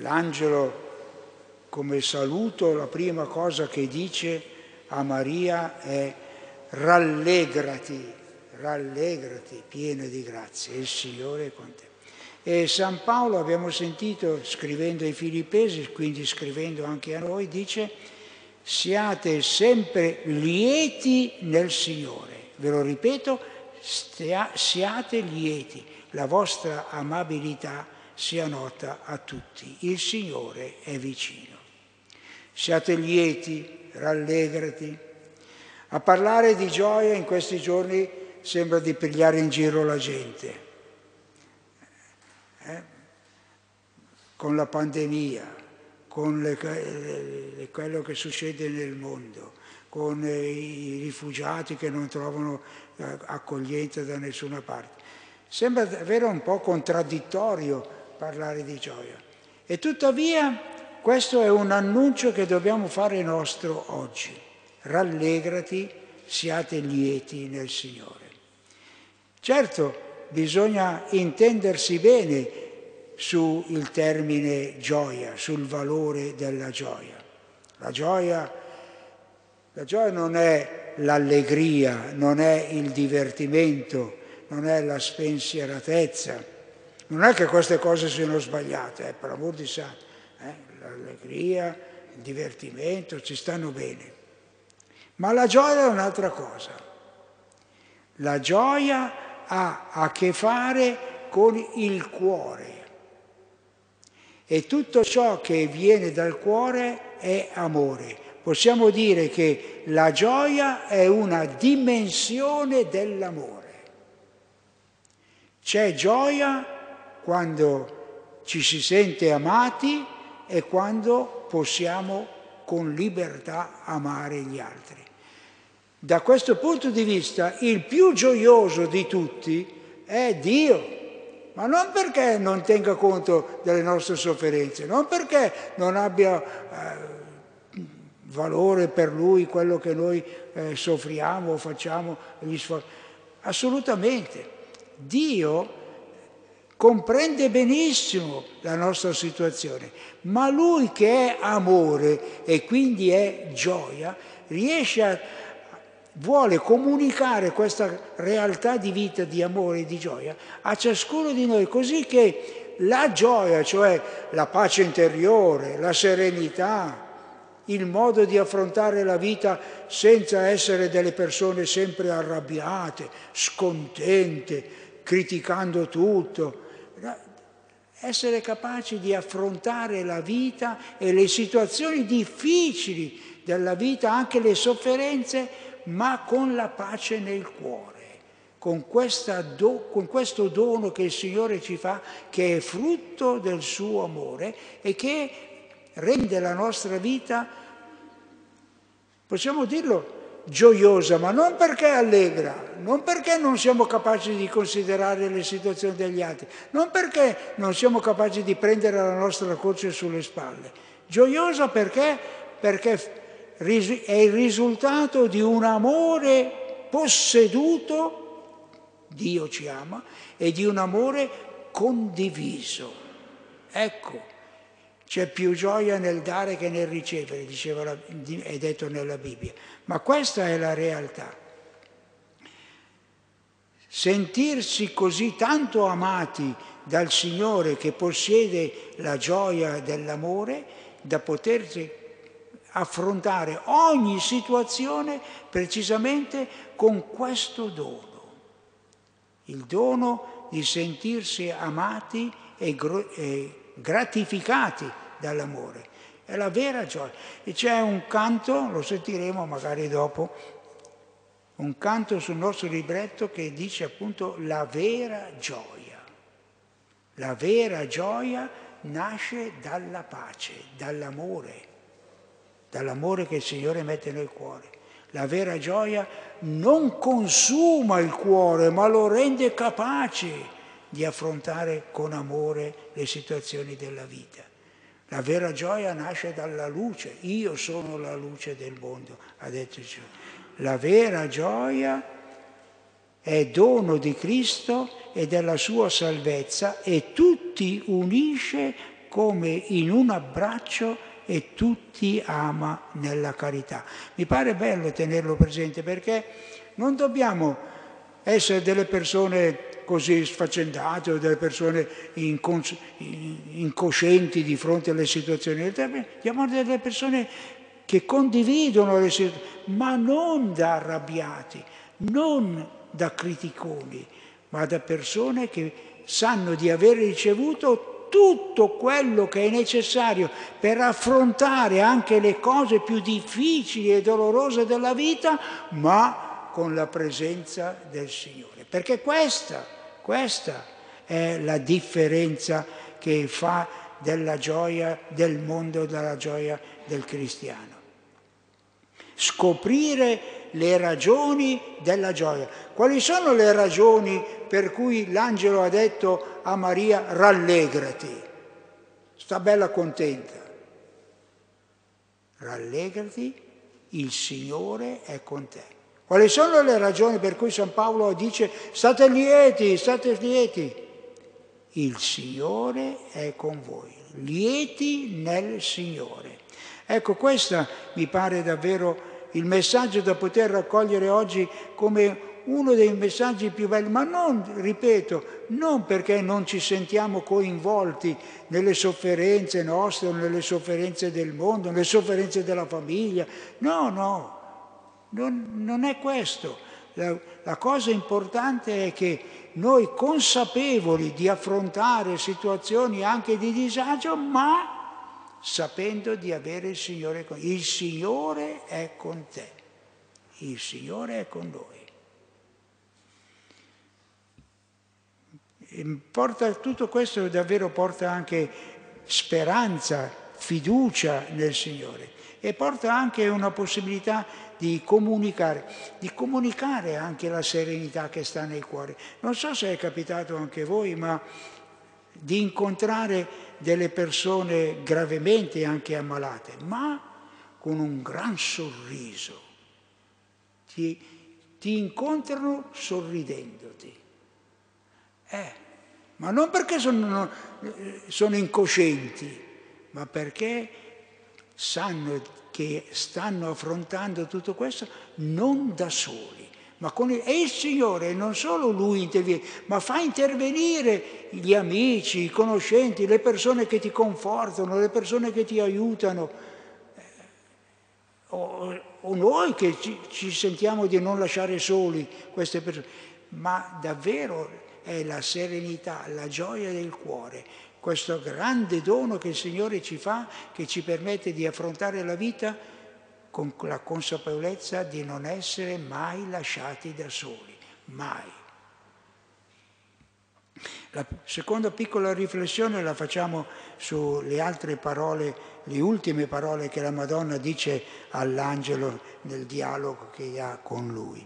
L'angelo, come saluto, la prima cosa che dice a Maria è rallegrati, rallegrati, piena di grazia, il Signore è con te. E San Paolo, abbiamo sentito scrivendo ai Filippesi, quindi scrivendo anche a noi, dice siate sempre lieti nel Signore. Ve lo ripeto, stia, siate lieti, la vostra amabilità sia nota a tutti. Il Signore è vicino. Siate lieti, rallegrati. A parlare di gioia in questi giorni sembra di pigliare in giro la gente. Eh? Con la pandemia, con le, quello che succede nel mondo, con i rifugiati che non trovano eh, accoglienza da nessuna parte. Sembra davvero un po' contraddittorio parlare di gioia. E tuttavia questo è un annuncio che dobbiamo fare nostro oggi. Rallegrati, siate lieti nel Signore. Certo, bisogna intendersi bene sul termine gioia, sul valore della gioia. La gioia, la gioia non è l'allegria, non è il divertimento, non è la spensieratezza. Non è che queste cose siano sbagliate, eh, per amor di santo. Eh, l'allegria, il divertimento ci stanno bene. Ma la gioia è un'altra cosa. La gioia ha a che fare con il cuore e tutto ciò che viene dal cuore è amore. Possiamo dire che la gioia è una dimensione dell'amore. C'è gioia quando ci si sente amati e quando possiamo con libertà amare gli altri. Da questo punto di vista il più gioioso di tutti è Dio ma non perché non tenga conto delle nostre sofferenze, non perché non abbia eh, valore per lui quello che noi eh, soffriamo o facciamo gli sforzi. Assolutamente. Dio comprende benissimo la nostra situazione, ma lui che è amore e quindi è gioia, riesce a vuole comunicare questa realtà di vita, di amore e di gioia a ciascuno di noi, così che la gioia, cioè la pace interiore, la serenità, il modo di affrontare la vita senza essere delle persone sempre arrabbiate, scontente, criticando tutto, essere capaci di affrontare la vita e le situazioni difficili della vita, anche le sofferenze, ma con la pace nel cuore, con, do, con, questo dono che il Signore ci fa, che è frutto del suo amore e che rende la nostra vita, possiamo dirlo, gioiosa, ma non perché allegra, non perché non siamo capaci di considerare le situazioni degli altri, non perché non siamo capaci di prendere la nostra croce sulle spalle. Gioiosa perché? Perché è il risultato di un amore posseduto, Dio ci ama, e di un amore condiviso. Ecco, c'è più gioia nel dare che nel ricevere, diceva, è detto nella Bibbia. Ma questa è la realtà. Sentirsi così tanto amati dal Signore che possiede la gioia dell'amore, da potersi affrontare ogni situazione precisamente con questo dono, il dono di sentirsi amati e, gratificati dall'amore. È la vera gioia. E c'è un canto, lo sentiremo magari dopo, un canto sul nostro libretto che dice appunto la vera gioia. La vera gioia nasce dalla pace, dall'amore dall'amore che il Signore mette nel cuore. La vera gioia non consuma il cuore, ma lo rende capace di affrontare con amore le situazioni della vita. La vera gioia nasce dalla luce. Io sono la luce del mondo, ha detto Gesù. La vera gioia è dono di Cristo e della sua salvezza e tutti unisce come in un abbraccio e tutti ama nella carità. Mi pare bello tenerlo presente perché non dobbiamo essere delle persone così sfaccendate o delle persone incons- incoscienti di fronte alle situazioni. Dobbiamo delle persone che condividono le situazioni, ma non da arrabbiati, non da criticoni, ma da persone che sanno di aver ricevuto tutto quello che è necessario per affrontare anche le cose più difficili e dolorose della vita, ma con la presenza del Signore. Perché questa, questa è la differenza che fa della gioia del mondo, della gioia del cristiano. Scoprire le ragioni della gioia. Quali sono le ragioni per cui l'angelo ha detto a Maria rallegrati? Sta bella contenta. Rallegrati, il Signore è con te. Quali sono le ragioni per cui San Paolo dice state lieti, state lieti? Il Signore è con voi, lieti nel Signore. Ecco, questo mi pare davvero il messaggio da poter raccogliere oggi come uno dei messaggi più belli, ma non, ripeto, non perché non ci sentiamo coinvolti nelle sofferenze nostre, nelle sofferenze del mondo, nelle sofferenze della famiglia, no, no, non, non è questo. La, la cosa importante è che noi consapevoli di affrontare situazioni anche di disagio, ma sapendo di avere il Signore con Il Signore è con te, il Signore è con noi. Porta, tutto questo davvero porta anche speranza, fiducia nel Signore e porta anche una possibilità di comunicare, di comunicare anche la serenità che sta nel cuore. Non so se è capitato anche a voi, ma di incontrare delle persone gravemente anche ammalate, ma con un gran sorriso. Ti, ti incontrano sorridendoti. Eh, ma non perché sono, sono incoscienti, ma perché sanno che stanno affrontando tutto questo non da soli ma con il, e il Signore non solo Lui interviene, ma fa intervenire gli amici, i conoscenti, le persone che ti confortano, le persone che ti aiutano, eh, o, o, noi che ci, ci sentiamo di non lasciare soli queste persone, ma davvero è la serenità, la gioia del cuore, questo grande dono che il Signore ci fa, che ci permette di affrontare la vita con la consapevolezza di non essere mai lasciati da soli, mai. La seconda piccola riflessione la facciamo sulle altre parole, le ultime parole che la Madonna dice all'angelo nel dialogo che ha con lui.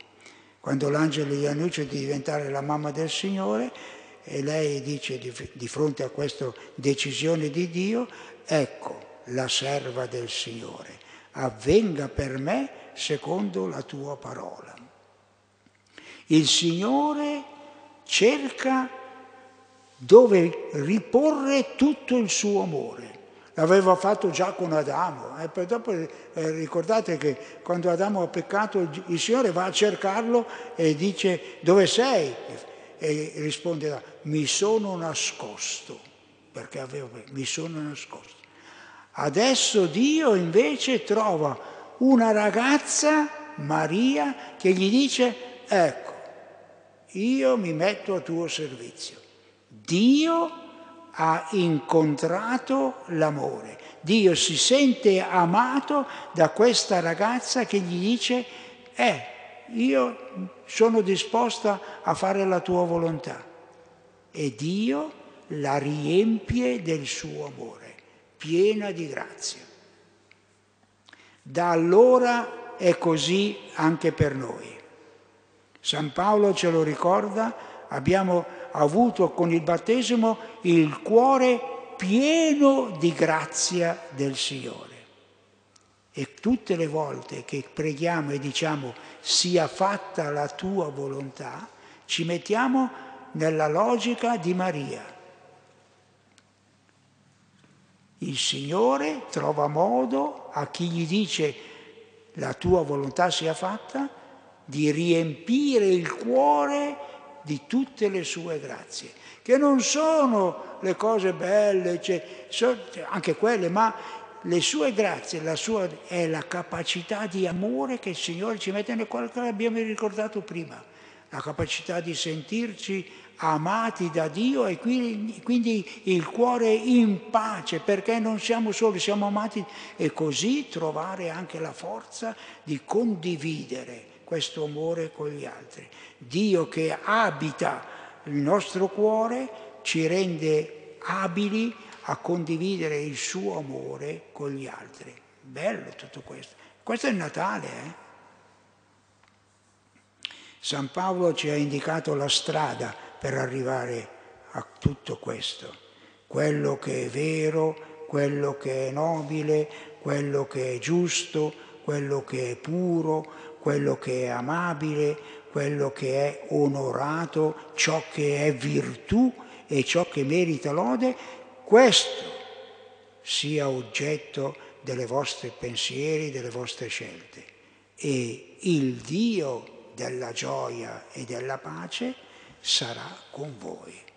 Quando l'angelo gli annuncia di diventare la mamma del Signore e lei dice di, di fronte a questa decisione di Dio, ecco la serva del Signore avvenga per me secondo la tua parola. Il Signore cerca dove riporre tutto il suo amore. L'aveva fatto già con Adamo. E poi dopo eh, ricordate che quando Adamo ha peccato il Signore va a cercarlo e dice dove sei? E risponde mi sono nascosto perché avevo, mi sono nascosto. Adesso Dio invece trova una ragazza, Maria, che gli dice, ecco, io mi metto a tuo servizio. Dio ha incontrato l'amore. Dio si sente amato da questa ragazza che gli dice, eh, io sono disposta a fare la tua volontà. E Dio la riempie del suo amore piena di grazia. Da allora è così anche per noi. San Paolo ce lo ricorda, abbiamo avuto con il battesimo il cuore pieno di grazia del Signore. E tutte le volte che preghiamo e diciamo sia fatta la tua volontà, ci mettiamo nella logica di Maria. Il Signore trova modo a chi gli dice la tua volontà sia fatta di riempire il cuore di tutte le sue grazie, che non sono le cose belle, cioè, anche quelle, ma le sue grazie, la sua, è la capacità di amore che il Signore ci mette nel cuore, che abbiamo ricordato prima, la capacità di sentirci amati da Dio e quindi, il cuore in pace perché non siamo soli, siamo amati e così trovare anche la forza di condividere questo amore con gli altri. Dio che abita il nostro cuore ci rende abili a condividere il suo amore con gli altri. Bello tutto questo. Questo è il Natale, eh? San Paolo ci ha indicato la strada per arrivare a tutto questo. Quello che è vero, quello che è nobile, quello che è giusto, quello che è puro, quello che è amabile, quello che è onorato, ciò che è virtù e ciò che merita lode, questo sia oggetto delle vostre pensieri, delle vostre scelte. E il Dio della gioia e della pace sarà con voi.